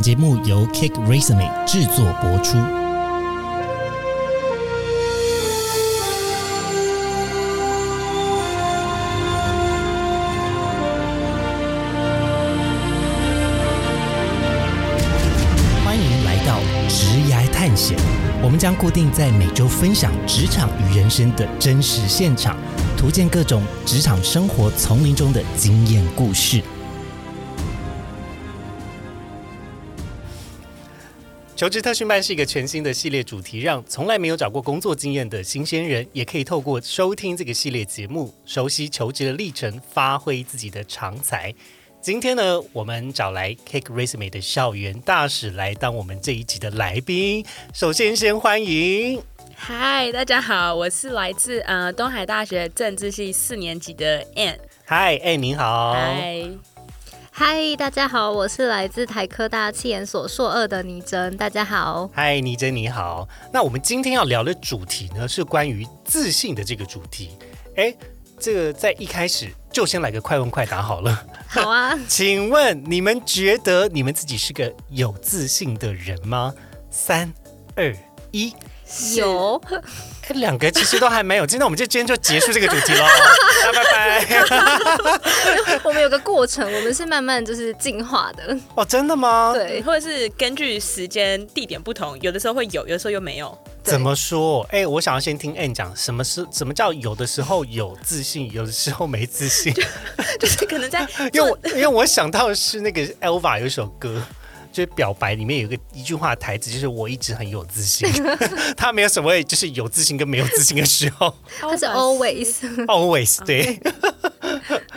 节目由 Kick Resume 制作播出。欢迎来到职涯探险，我们将固定在每周分享职场与人生的真实现场，图鉴各种职场生活丛林中的经验故事。求职特训班是一个全新的系列主题，让从来没有找过工作经验的新鲜人，也可以透过收听这个系列节目，熟悉求职的历程，发挥自己的长才。今天呢，我们找来 Cake Resume 的校园大使来当我们这一集的来宾。首先，先欢迎嗨，大家好，我是来自呃东海大学政治系四年级的 Ann。嗨，哎，你好。嗨，嗨，大家好，我是来自台科大气研所硕二的倪真，大家好。嗨，倪真你好。那我们今天要聊的主题呢，是关于自信的这个主题。哎，这个在一开始就先来个快问快答好了。好啊，请问你们觉得你们自己是个有自信的人吗？三、二、一。有，可，两个其实都还没有。今天我们就今天就结束这个主题喽，拜拜。我们有个过程，我们是慢慢就是进化的。哦，真的吗？对，或者是根据时间地点不同，有的时候会有，有的时候又没有。怎么说？哎，我想要先听 Ann 讲，什么是什么叫有的时候有自信，有的时候没自信。就是可能在 因为我因为我想到的是那个 Elva 有一首歌。就是表白里面有一个一句话台词，就是我一直很有自信。他没有什么就是有自信跟没有自信的时候 他是 always。always 对然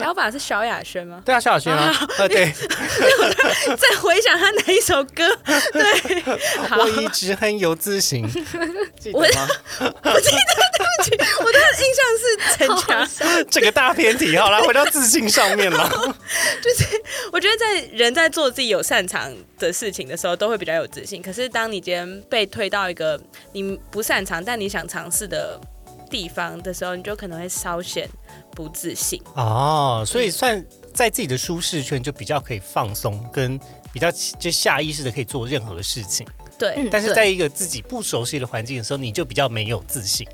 后把是萧亚轩吗？对啊，萧亚轩啊，呃对，再回想他哪一首歌？对，我一直很有自信？我记得，对不起，我的印象是陈强。这个大偏题，好了，回到自信上面了。我觉得在人在做自己有擅长的事情的时候，都会比较有自信。可是当你今天被推到一个你不擅长但你想尝试的地方的时候，你就可能会稍显不自信。哦，所以算在自己的舒适圈，就比较可以放松，跟比较就下意识的可以做任何的事情。对，嗯但是在一个自己不熟悉的环境的时候，你就比较没有自信。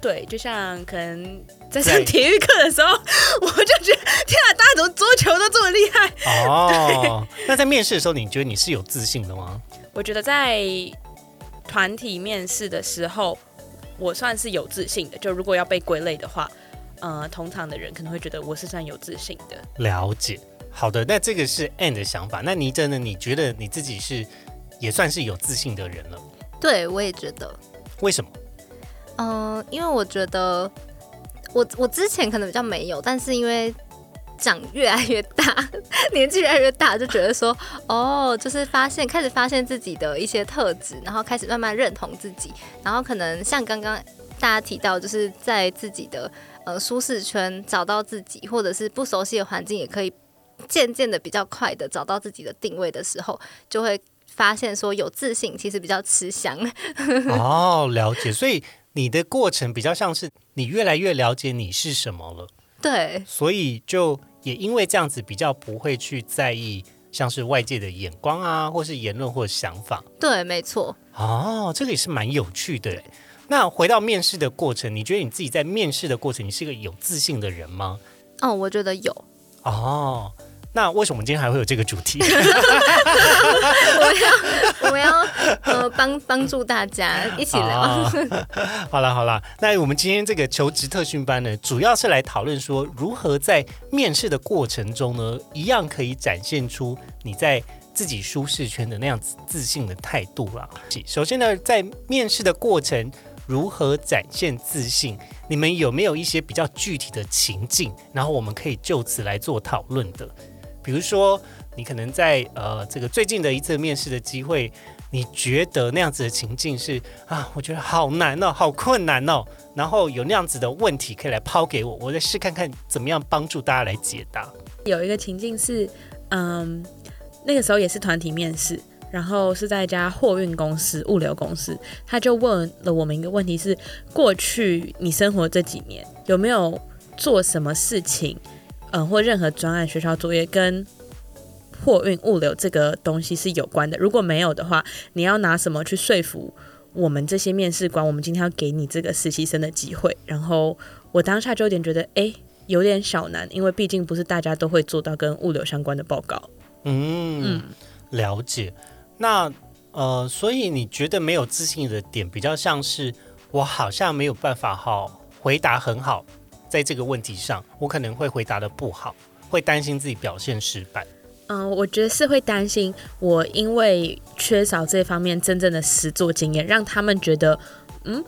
对，就像可能在上体育课的时候，我就觉得天啊，大家怎么桌球都这么厉害？哦，那在面试的时候，你觉得你是有自信的吗？我觉得在团体面试的时候，我算是有自信的。就如果要被归类的话，呃，通常的人可能会觉得我是算有自信的。了解。好的，那这个是 Ann 的想法。那倪真呢？你觉得你自己是也算是有自信的人了？对，我也觉得。为什么？嗯、因为我觉得我我之前可能比较没有，但是因为长越来越大，年纪越来越大，就觉得说，哦，就是发现开始发现自己的一些特质，然后开始慢慢认同自己，然后可能像刚刚大家提到，就是在自己的呃舒适圈找到自己，或者是不熟悉的环境，也可以渐渐的比较快的找到自己的定位的时候，就会发现说有自信其实比较吃香。哦，了解。所以你的过程比较像是你越来越了解你是什么了，对，所以就也因为这样子比较不会去在意像是外界的眼光啊，或是言论或想法。对，没错。哦，这个也是蛮有趣的。那回到面试的过程，你觉得你自己在面试的过程，你是一个有自信的人吗？哦，我觉得有。哦，那为什么我们今天还会有这个主题？我要我要呃帮帮助大家一起聊。啊好了好了，那我们今天这个求职特训班呢，主要是来讨论说如何在面试的过程中呢，一样可以展现出你在自己舒适圈的那样子自信的态度啦。首先呢，在面试的过程。如何展现自信？你们有没有一些比较具体的情境，然后我们可以就此来做讨论的？比如说，你可能在呃这个最近的一次面试的机会，你觉得那样子的情境是啊，我觉得好难哦，好困难哦，然后有那样子的问题可以来抛给我，我再试看看怎么样帮助大家来解答。有一个情境是，嗯，那个时候也是团体面试，然后是在一家货运公司、物流公司，他就问了我们一个问题是：过去你生活这几年有没有做什么事情，嗯、或任何专案、学校作业跟货运物流这个东西是有关的。如果没有的话，你要拿什么去说服我们这些面试官？我们今天要给你这个实习生的机会。然后我当下就有点觉得，哎，有点小难，因为毕竟不是大家都会做到跟物流相关的报告。嗯，了解。那呃，所以你觉得没有自信的点，比较像是我好像没有办法好回答很好，在这个问题上，我可能会回答的不好，会担心自己表现失败。嗯，我觉得是会担心我因为缺少这方面真正的实作经验，让他们觉得，嗯，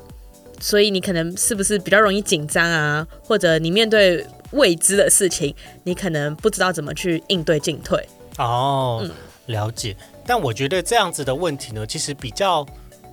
所以你可能是不是比较容易紧张啊？或者你面对未知的事情，你可能不知道怎么去应对进退。哦，了解。但我觉得这样子的问题呢，其实比较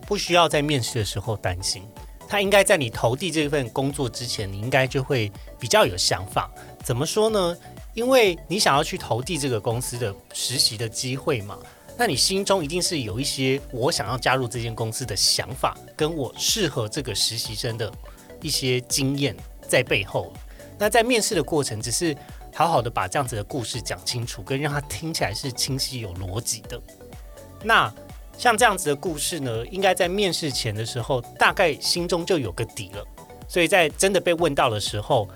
不需要在面试的时候担心。他应该在你投递这份工作之前，你应该就会比较有想法。怎么说呢？因为你想要去投递这个公司的实习的机会嘛，那你心中一定是有一些我想要加入这间公司的想法，跟我适合这个实习生的一些经验在背后。那在面试的过程，只是好好的把这样子的故事讲清楚，跟让他听起来是清晰有逻辑的。那像这样子的故事呢，应该在面试前的时候，大概心中就有个底了，所以在真的被问到的时候。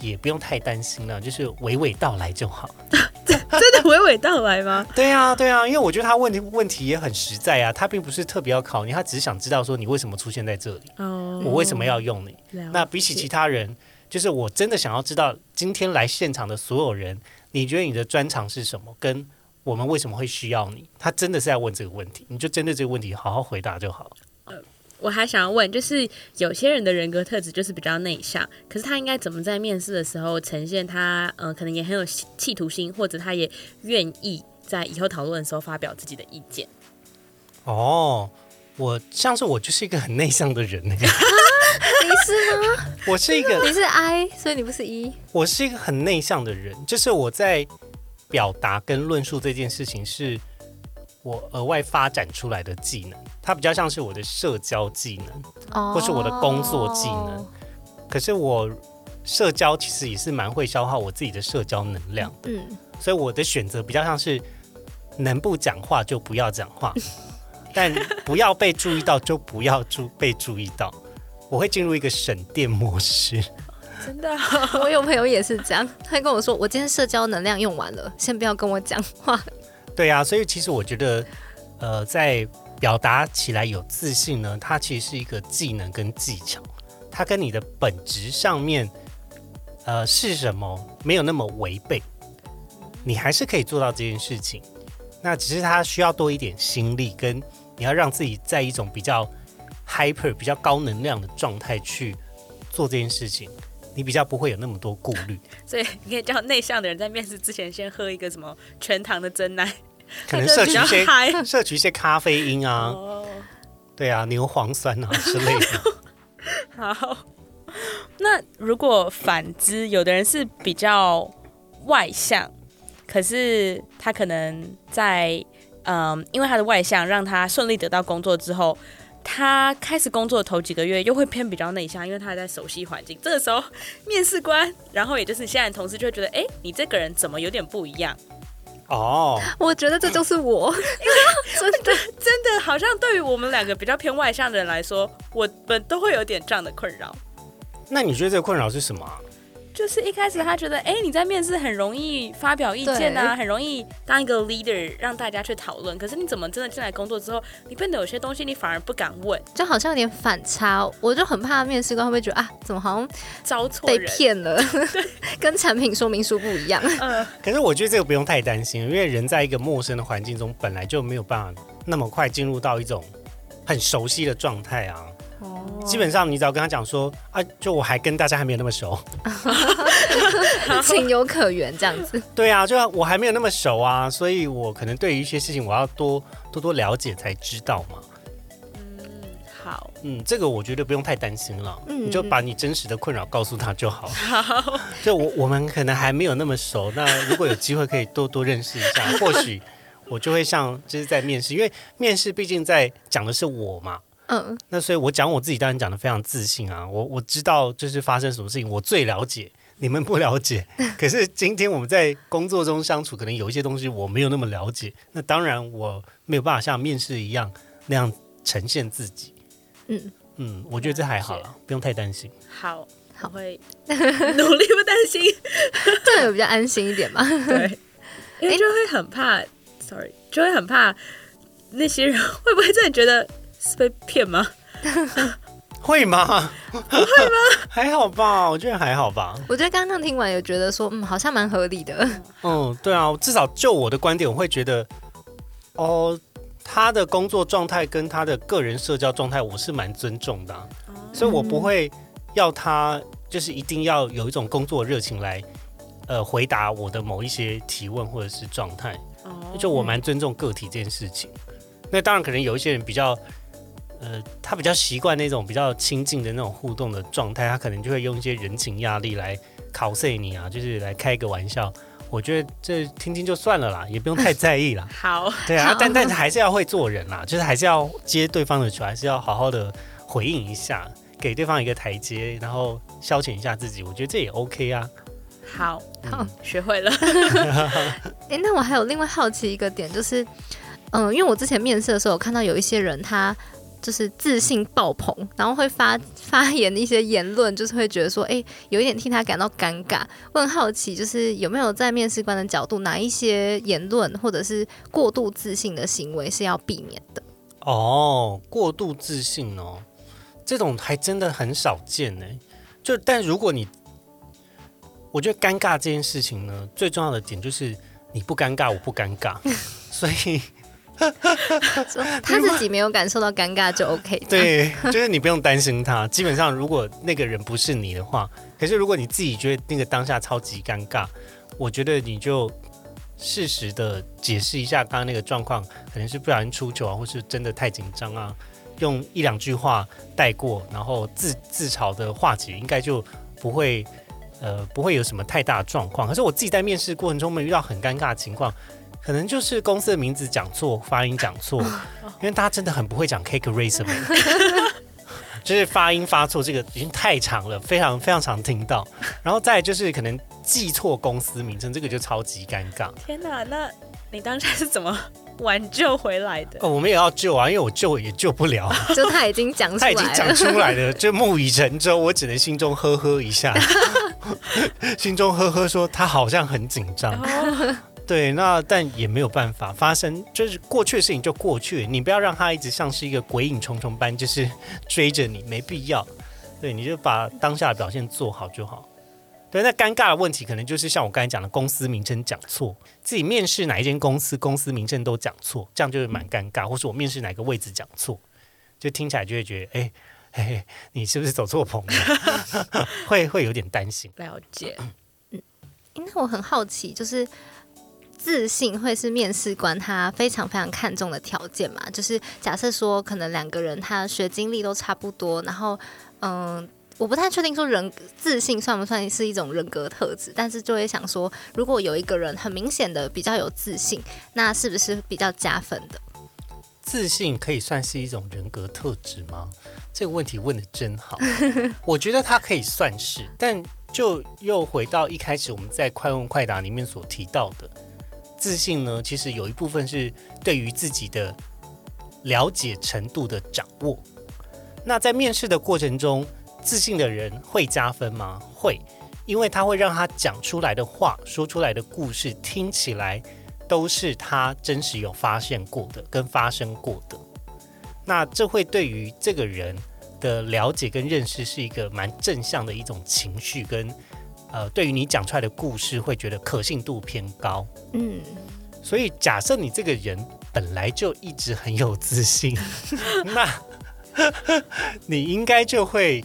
也不用太担心了，就是娓娓道来就好。真的娓娓道来吗？对啊，对啊，因为我觉得他问题问题也很实在啊，他并不是特别要考你，他只是想知道说你为什么出现在这里，哦，我为什么要用你？那比起其他人，就是我真的想要知道今天来现场的所有人，你觉得你的专长是什么？跟我们为什么会需要你？他真的是在问这个问题，你就针对这个问题好好回答就好。我还想要问，就是有些人的人格特质就是比较内向，可是他应该怎么在面试的时候呈现他，呃，可能也很有企图心，或者他也愿意在以后讨论的时候发表自己的意见。哦，我像是我就是一个很内向的人呢。你是吗？我是一个，你是 I，所以你不是 E。我是一个很内向的人，就是我在表达跟论述这件事情是。我额外发展出来的技能，它比较像是我的社交技能，或是我的工作技能。可是我社交其实也是蛮会消耗我自己的社交能量。嗯，所以我的选择比较像是能不讲话就不要讲话，但不要被注意到就不要注被注意到。我会进入一个省电模式。真的，我有朋友也是这样，他跟我说：“我今天社交能量用完了，先不要跟我讲话。”对呀，所以其实我觉得，呃，在表达起来有自信呢，它其实是一个技能跟技巧，它跟你的本质上面，呃，是什么没有那么违背，你还是可以做到这件事情。那只是它需要多一点心力，跟你要让自己在一种比较 hyper、比较高能量的状态去做这件事情，你比较不会有那么多顾虑。所以你可以叫内向的人在面试之前先喝一个什么全糖的真奶。可能 摄取一些摄取一些咖啡因啊，对啊，牛磺酸啊之类的。好，那如果反之，有的人是比较外向，可是他可能在嗯，因为他的外向让他顺利得到工作之后，他开始工作的头几个月又会偏比较内向，因为他还在熟悉环境。这个时候，面试官，然后也就是现在的同事就会觉得，哎，你这个人怎么有点不一样？哦，我觉得这就是我，真的真的好像对于我们两个比较偏外向的人来说，我们都会有点这样的困扰。那你觉得这个困扰是什么？就是一开始他觉得，哎，你在面试很容易发表意见啊，很容易当一个 leader，让大家去讨论。可是你怎么真的进来工作之后，你变得有些东西你反而不敢问，就好像有点反差。我就很怕面试官会不会觉得啊，怎么好像招错被骗了，跟产品说明书不一样。嗯，可是我觉得这个不用太担心，因为人在一个陌生的环境中，本来就没有办法那么快进入到一种很熟悉的状态啊。基本上，你只要跟他讲说啊，就我还跟大家还没有那么熟，情有可原这样子。对啊，就我还没有那么熟啊，所以我可能对于一些事情，我要多多多了解才知道嘛。嗯，好，嗯，这个我觉得不用太担心了，你就把你真实的困扰告诉他就好。好，就我我们可能还没有那么熟，那如果有机会可以多多认识一下，或许我就会像就是在面试，因为面试毕竟在讲的是我嘛。嗯，那所以我讲我自己当然讲的非常自信啊，我我知道就是发生什么事情，我最了解你们不了解。可是今天我们在工作中相处，可能有一些东西我没有那么了解。那当然我没有办法像面试一样那样呈现自己。嗯嗯，我觉得这还好了了，不用太担心。好，好会 努力不担心。这样有比较安心一点嘛。对，因为就会很怕，sorry，就会很怕那些人会不会真的觉得是被骗吗？会吗？不会吗？还好吧，我觉得还好吧。我觉得刚刚听完有觉得说，嗯，好像蛮合理的。嗯，对啊，至少就我的观点，我会觉得，哦，他的工作状态跟他的个人社交状态，我是蛮尊重的啊、所以我不会要他就是一定要有一种工作热情来，呃，回答我的某一些提问或者是状态。哦就我蛮尊重个体这件事情。那当然，可能有一些人比较，呃，他比较习惯那种比较亲近的那种互动的状态，他可能就会用一些人情压力来考碎你啊，就是来开个玩笑。我觉得这听听就算了啦，也不用太在意啦。好，对啊，但但是还是要会做人啦，就是还是要接对方的球，还是要好好的回应一下，给对方一个台阶，然后消遣一下自己。我觉得这也 OK 啊。好，好，学会了。哎、那我还有另外好奇一个点，就是，嗯、因为我之前面试的时候，我看到有一些人他就是自信爆棚，然后会发发言的一些言论，就是会觉得说，哎、有一点替他感到尴尬。我很好奇，就是有没有在面试官的角度，哪一些言论或者是过度自信的行为是要避免的？哦，过度自信哦，这种还真的很少见呢。就但如果你，我觉得尴尬这件事情呢，最重要的点就是你不尴尬，我不尴尬，所以说 他自己没有感受到尴尬就 OK。，对，就是你不用担心他。基本上，如果那个人不是你的话，可是如果你自己觉得那个当下超级尴尬，我觉得你就适时的解释一下刚刚那个状况，可能是不小心出糗啊，或是真的太紧张啊，用一两句话带过，然后自自嘲的化解，应该就不会呃不会有什么太大的状况。可是我自己在面试过程中没遇到很尴尬的情况。可能就是公司的名字讲错，发音讲错，因为大家真的很不会讲 cake raisin，就是发音发错，这个已经太长了，非常非常常听到。然后再就是可能记错公司名称，这个就超级尴尬。天哪，那你当时是怎么挽救回来的？哦，我们也要救啊，因为我救也救不了，就他已经讲出他来他，已经讲出来了，就木已成舟，我只能心中呵呵一下，心中呵呵说他好像很紧张。对，那但也没有办法发生，就是过去的事情就过去，你不要让它一直像是一个鬼影重重般，就是 追着你，没必要。对，你就把当下的表现做好就好。对，那尴尬的问题可能就是像我刚才讲的，公司名称讲错，自己面试哪一间公司，公司名称都讲错，这样就是蛮尴尬。或是我面试哪个位置讲错，就听起来就会觉得，哎、嘿嘿，你是不是走错棚了？会会有点担心。了解。诶那我很好奇，就是自信会是面试官他非常非常看重的条件嘛？就是假设说，可能两个人他学经历都差不多，然后嗯。我不太确定说人自信算不算是一种人格特质，但是就会想说，如果有一个人很明显的比较有自信，那是不是比较加分的？自信可以算是一种人格特质吗？这个问题问的真好，我觉得它可以算是，但就又回到一开始我们在快问快答里面所提到的，自信呢，其实有一部分是对于自己的了解程度的掌握。那在面试的过程中，自信的人会加分吗？会，因为他会让他讲出来的话、说出来的故事听起来都是他真实有发现过的、跟发生过的。那这会对于这个人的了解跟认识是一个蛮正向的一种情绪，跟呃，对于你讲出来的故事会觉得可信度偏高。嗯，所以假设你这个人本来就一直很有自信，那你应该就会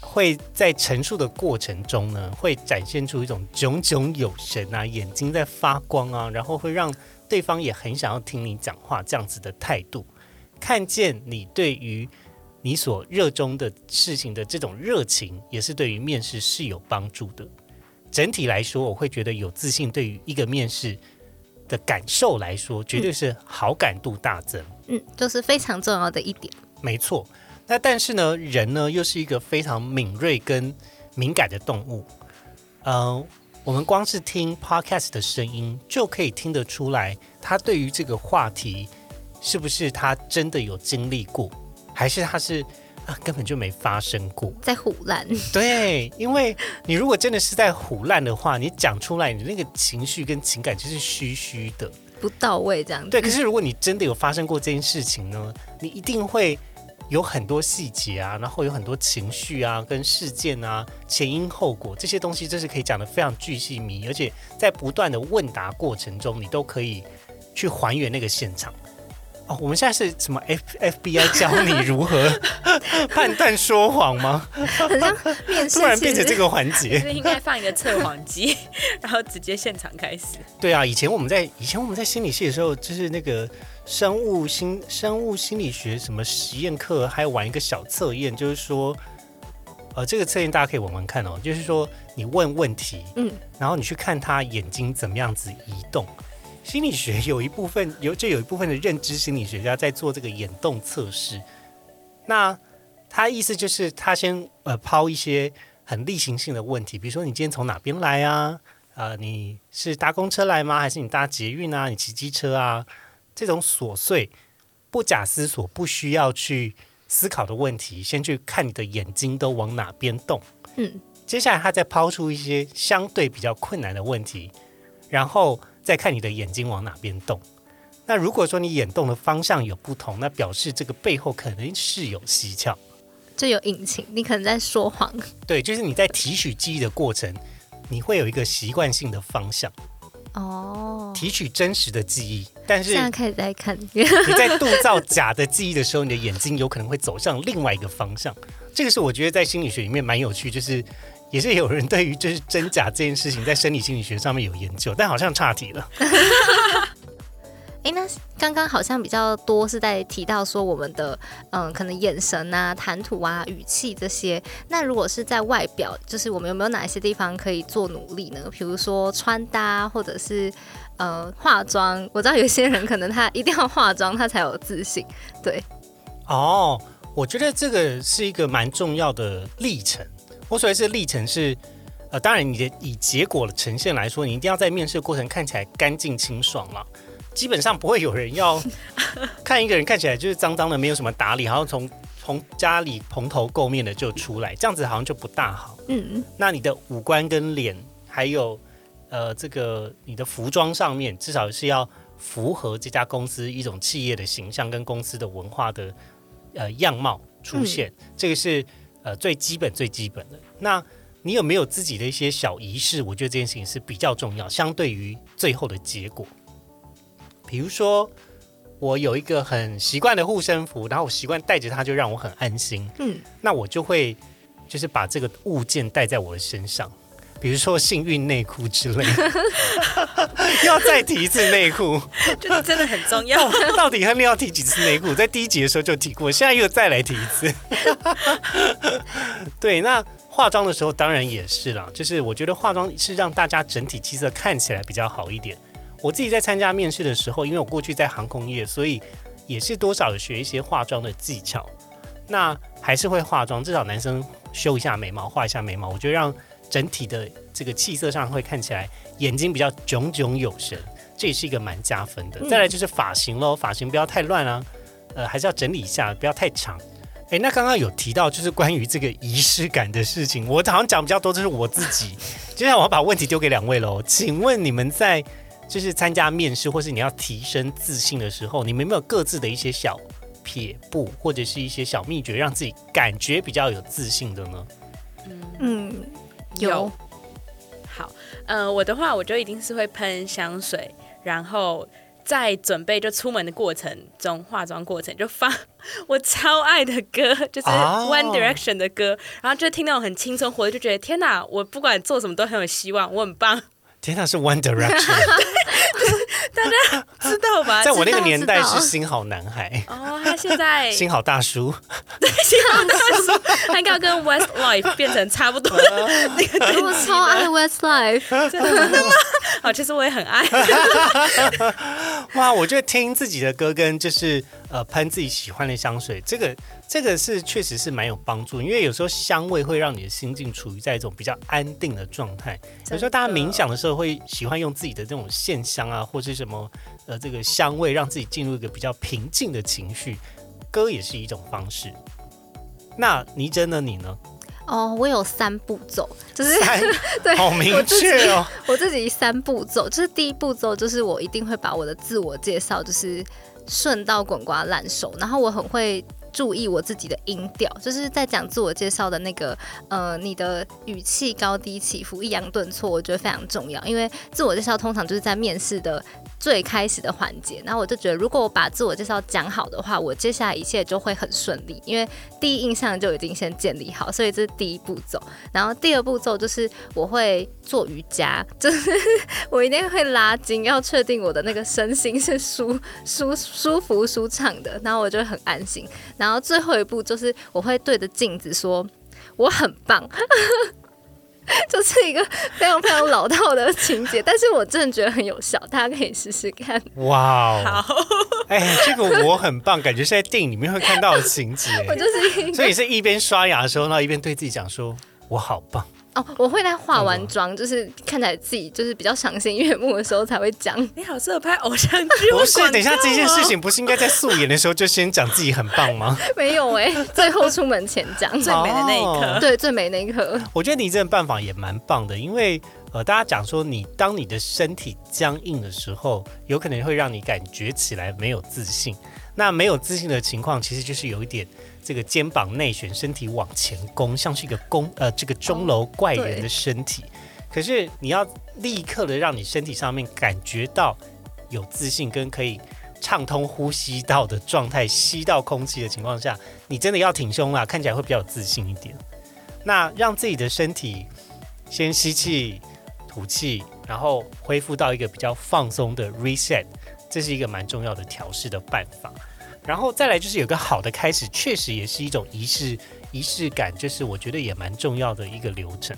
会在陈述的过程中呢，会展现出一种炯炯有神啊，眼睛在发光啊，然后会让对方也很想要听你讲话这样子的态度，看见你对于你所热衷的事情的这种热情，也是对于面试是有帮助的。整体来说，我会觉得有自信对于一个面试的感受来说，绝对是好感度大增。嗯，就是非常重要的一点。没错。那但是呢，人呢又是一个非常敏锐跟敏感的动物。呃，我们光是听 podcast 的声音就可以听得出来，他对于这个话题是不是他真的有经历过，还是他是啊根本就没发生过。在胡乱，对，因为你如果真的是在胡乱的话，你讲出来，你那个情绪跟情感就是虚虚的。不到位这样子。对，可是如果你真的有发生过这件事情呢，你一定会有很多细节啊，然后有很多情绪啊、跟事件啊、前因后果这些东西，这是可以讲的非常巨细靡，而且在不断的问答过程中，你都可以去还原那个现场。哦，我们现在是什么 F FBI 教你如何判断说谎吗？很像面试，突然变成这个。个环节。是应该放一个测谎机，然后直接现场开始。对啊，以前我们在以前我们在心理系的时候，就是那个生物心生物心理学什么实验课，还有玩一个小测验，就是说，呃，这个测验大家可以玩玩看哦，就是说你问问题，嗯，然后你去看他眼睛怎么样子移动。心理学有一部分有就有一部分的认知心理学家在做这个眼动测试，那他意思就是他先呃抛一些很例行性的问题，比如说你今天从哪边来啊？呃，你是搭公车来吗？还是你搭捷运啊？你骑机车啊？这种琐碎、不假思索、不需要去思考的问题，先去看你的眼睛都往哪边动。嗯，接下来他再抛出一些相对比较困难的问题，然后再看你的眼睛往哪边动。那如果说你眼动的方向有不同，那表示这个背后可能是有蹊跷。就有隐情，你可能在说谎。对，就是你在提取记忆的过程，你会有一个习惯性的方向，哦，提取真实的记忆，但是现在开始在看，你在铸造假的记忆的时候，你的眼睛有可能会走向另外一个方向。这个是我觉得在心理学里面蛮有趣，就是也是有人对于就是真假这件事情在生理心理学上面有研究，但好像岔题了。哎，那刚刚好像比较多是在提到说我们的嗯，可能眼神啊、谈吐啊、语气这些。那如果是在外表，就是我们有没有哪一些地方可以做努力呢？比如说穿搭，或者是呃化妆。我知道有些人可能他一定要化妆，他才有自信。对，哦，我觉得这个是一个蛮重要的历程。我所谓是历程是，呃，当然你的以结果的呈现来说，你一定要在面试的过程看起来干净清爽嘛。基本上不会有人要 看一个人看起来就是脏脏的，没有什么打理，然后从从家里蓬头垢面的就出来，这样子好像就不大好。嗯，那你的五官跟脸，还有呃这个你的服装上面，至少是要符合这家公司一种企业的形象跟公司的文化的呃样貌出现，这个是呃最基本最基本的。那你有没有自己的一些小仪式？我觉得这件事情是比较重要，相对于最后的结果。比如说，我有一个很习惯的护身符，然后我习惯带着它，就让我很安心。嗯，那我就会就是把这个物件带在我的身上，比如说幸运内裤之类的。要再提一次内裤，就是真的很重要。到底亨利要提几次内裤？在第一集的时候就提过，现在又再来提一次。对，那化妆的时候当然也是啦，就是我觉得化妆是让大家整体气色看起来比较好一点。我自己在参加面试的时候，因为我过去在航空业，所以也是多少有学一些化妆的技巧。那还是会化妆，至少男生修一下眉毛、画一下眉毛，我觉得让整体的这个气色上会看起来眼睛比较炯炯有神，这也是一个蛮加分的。再来就是发型喽，发型不要太乱啊，呃，还是要整理一下，不要太长。诶，那刚刚有提到就是关于这个仪式感的事情，我好像讲比较多，就是我自己。接下来我要把问题丢给两位喽，请问你们在就是参加面试或是你要提升自信的时候，你们有没有各自的一些小撇步或者是一些小秘诀，让自己感觉比较有自信的呢？嗯，有。好，呃，我的话，我就一定是会喷香水，然后在准备就出门的过程中，化妆过程就放 我超爱的歌，就是哦 One Direction 的歌，然后就听那种很青春活力，就觉得天哪，我不管做什么都很有希望，我很棒，天哪，是 One Direction，知道吧？在我那个年代是新好男孩、哦，他现在 新好大叔。新好大叔，他应该要跟 Westlife 变成差不多的那个我超爱。Westlife，真的吗？好，其实我也很爱。哇，我觉得听自己的歌跟就是呃喷自己喜欢的香水，这个这个是确实是蛮有帮助，因为有时候香味会让你的心境处于在一种比较安定的状态。有时候大家冥想的时候会喜欢用自己的这种线香啊，或是什么呃这个香味，让自己进入一个比较平静的情绪。歌也是一种方式。那倪真呢？你呢？哦，我有三步骤，就是 对好明确哦。我自己三步骤，就是第一步骤就是我一定会把我的自我介绍就是顺到滚瓜烂熟，然后我很会注意我自己的音调，就是在讲自我介绍的那个呃，你的语气高低起伏、抑扬顿挫，我觉得非常重要，因为自我介绍通常就是在面试的。最开始的环节，然后我就觉得，如果我把自我介绍讲好的话，我接下来一切就会很顺利，因为第一印象就已经先建立好，所以这是第一步骤。然后第二步骤就是我会做瑜伽，就是我一定会拉筋，要确定我的那个身心是舒舒舒服舒畅的，然后我就会很安心。然后最后一步就是我会对着镜子说我很棒。就是一个非常非常老套的情节，但是我真的觉得很有效，大家可以试试看。哇哦，好，哎，这个我很棒，感觉是在电影里面会看到的情节。我就是，所以是一边刷牙的时候，然后一边对自己讲说：“我好棒。”哦，我会在化完妆，就是看起来自己就是比较赏心悦目的时候才会讲。你好适合拍偶像剧，不是？等一下，这件事情不是应该在素颜的时候就先讲自己很棒吗？没有哎，最后出门前讲 最美的那一刻，对，最美那一刻。我觉得你这个办法也蛮棒的，因为呃，大家讲说你当你的身体僵硬的时候，有可能会让你感觉起来没有自信。那没有自信的情况，其实就是有一点。这个肩膀内旋，身体往前弓，像是一个弓呃，这个钟楼怪人的身体。可是你要立刻的让你身体上面感觉到有自信，跟可以畅通呼吸道的状态，吸到空气的情况下，你真的要挺胸啦，看起来会比较有自信一点。那让自己的身体先吸气、吐气，然后恢复到一个比较放松的 reset，这是一个蛮重要的调试的办法。然后再来就是有个好的开始，确实也是一种仪式仪式感，就是我觉得也蛮重要的一个流程。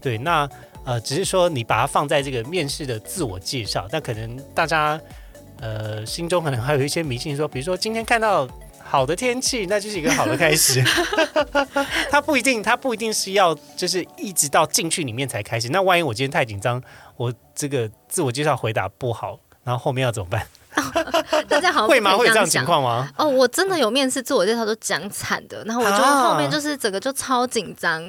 对，那呃，只是说你把它放在这个面试的自我介绍，那可能大家呃心中可能还有一些迷信，说比如说今天看到好的天气，那就是一个好的开始。它不一定，它不一定是要就是一直到进去里面才开始。那万一我今天太紧张，我这个自我介绍回答不好，然后后面要怎么办？大家好，会吗？会有这样情况吗？哦，我真的有面试自我介绍都讲惨的，然后我觉得后面就是整个就超紧张，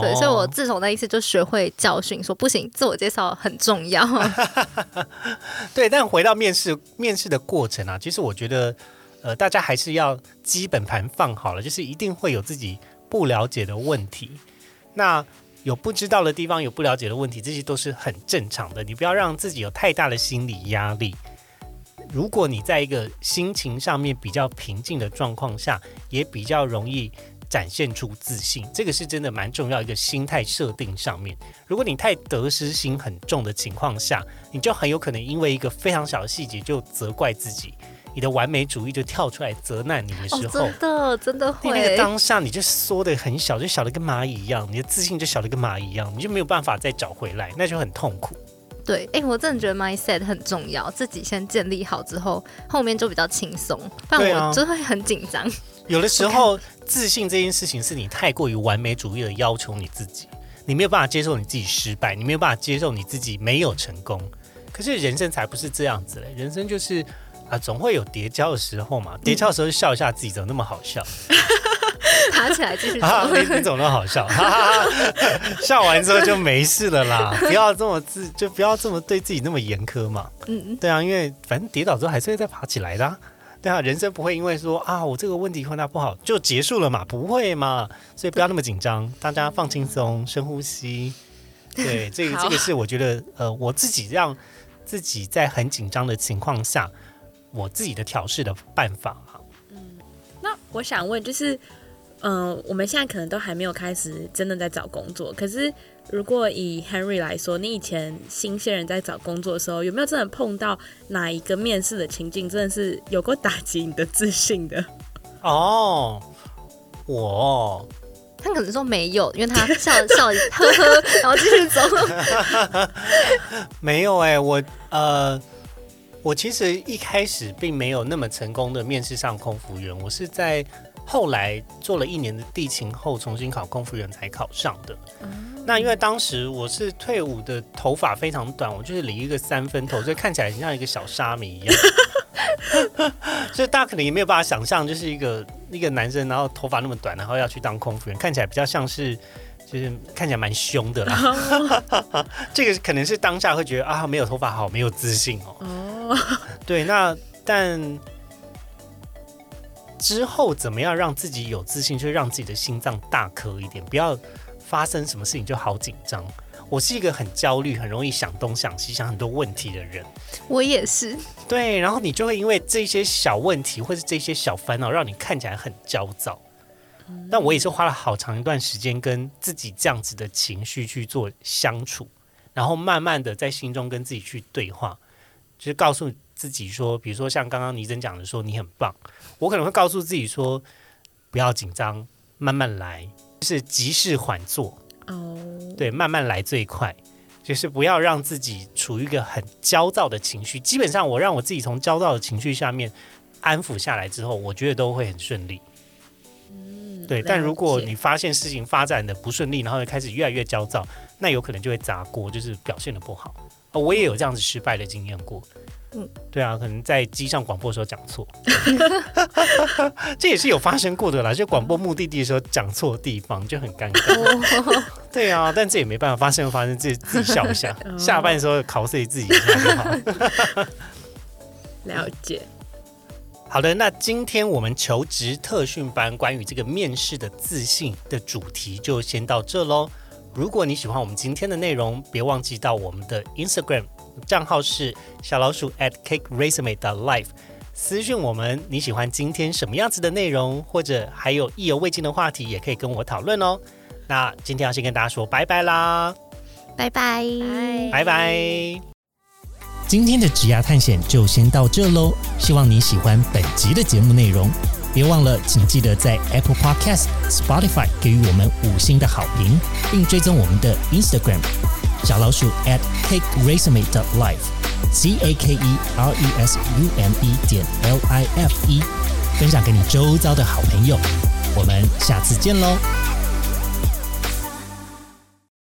对，所以我自从那一次就学会教训，说不行，自我介绍很重要。对，但回到面试面试的过程啊，其实我觉得，呃，大家还是要基本盘放好了，就是一定会有自己不了解的问题，那有不知道的地方，有不了解的问题，这些都是很正常的，你不要让自己有太大的心理压力。如果你在一个心情上面比较平静的状况下，也比较容易展现出自信，这个是真的蛮重要一个心态设定上面。如果你太得失心很重的情况下，你就很有可能因为一个非常小的细节就责怪自己，你的完美主义就跳出来责难你的时候，真的真的会那个当下你就缩的很小，就小的跟蚂蚁一样，你的自信就小的跟蚂蚁一样，你就没有办法再找回来，那就很痛苦。对，哎，我真的觉得 mindset 很重要，自己先建立好之后，后面就比较轻松。不然我就会很紧张。有的时候，自信这件事情是你太过于完美主义的要求你自己，你没有办法接受你自己失败，你没有办法接受你自己没有成功。可是人生才不是这样子嘞，人生就是啊，总会有叠交的时候嘛，叠交的时候就笑一下自己，怎么那么好笑？爬起来继续走，你你怎么那么好笑？笑完之后就没事了啦，不要这么自，就不要这么对自己那么严苛嘛。嗯嗯，对啊，因为反正跌倒之后还是会再爬起来的。对啊，人生不会因为说啊我这个问题回答不好就结束了嘛，不会嘛。所以不要那么紧张，大家放轻松，深呼吸。对，这个这个是我觉得呃我自己让自己在很紧张的情况下，我自己的调试的办法那我想问就是。嗯，我们现在可能都还没有开始真的在找工作。可是，如果以 Henry 来说，你以前新鲜人在找工作的时候，有没有真的碰到哪一个面试的情境，真的是有过打击你的自信的？哦，我他可能说没有，因为他笑笑呵呵，然后继续走。没有哎，我呃，我其实一开始并没有那么成功的面试上空服员，我是在后来做了一年的地勤后，重新考空服员才考上的。那因为当时我是退伍的，头发非常短，我就是理一个三分头，所以看起来很像一个小沙弥一样。所以大家可能也没有办法想象，就是一个一个男生，然后头发那么短，然后要去当空服员，看起来比较像是，就是看起来蛮凶的啦。这个可能是当下会觉得啊，没有头发好没有自信哦。哦，对，那但之后怎么样让自己有自信，就是让自己的心脏大颗一点，不要发生什么事情就好紧张。我是一个很焦虑、很容易想东想西、想很多问题的人。我也是，对，然后你就会因为这些小问题或是这些小烦恼，让你看起来很焦躁。但我也是花了好长一段时间跟自己这样子的情绪去做相处，然后慢慢的在心中跟自己去对话，就是告诉自己说，比如说像刚刚倪真讲的说你很棒，我可能会告诉自己说不要紧张，慢慢来，就是急事缓做。哦，对，慢慢来最快，就是不要让自己处于一个很焦躁的情绪。基本上，我让我自己从焦躁的情绪下面安抚下来之后，我觉得都会很顺利。嗯，对，但如果你发现事情发展的不顺利，然后开始越来越焦躁，那有可能就会砸锅，就是表现的不好。呃我也有这样子失败的经验过。嗯嗯，对啊，可能在机上广播的时候讲错，这也是有发生过的啦。就广播目的地的时候讲错地方，就很尴尬。对啊，但这也没办法，发生就发生，自己自己笑一下。哦 下班的时候考试自己一下就好。了解。好的，那今天我们求职特训班关于这个面试的自信的主题就先到这喽。如果你喜欢我们今天的内容，别忘记到我们的 Instagram 账号是小老鼠 at cake resume 的 life 私讯我们你喜欢今天什么样子的内容，或者还有意犹未尽的话题，也可以跟我讨论哦。那今天要先跟大家说拜拜啦，拜拜，拜拜。今天的职涯探险就先到这喽，希望你喜欢本集的节目内容。别忘了，请记得在 Apple Podcast、Spotify 给予我们五星的好评，并追踪我们的 Instagram 小老鼠 at cake resume dot life c a k e r e s u m e 点 l i f e，分享给你周遭的好朋友。我们下次见喽，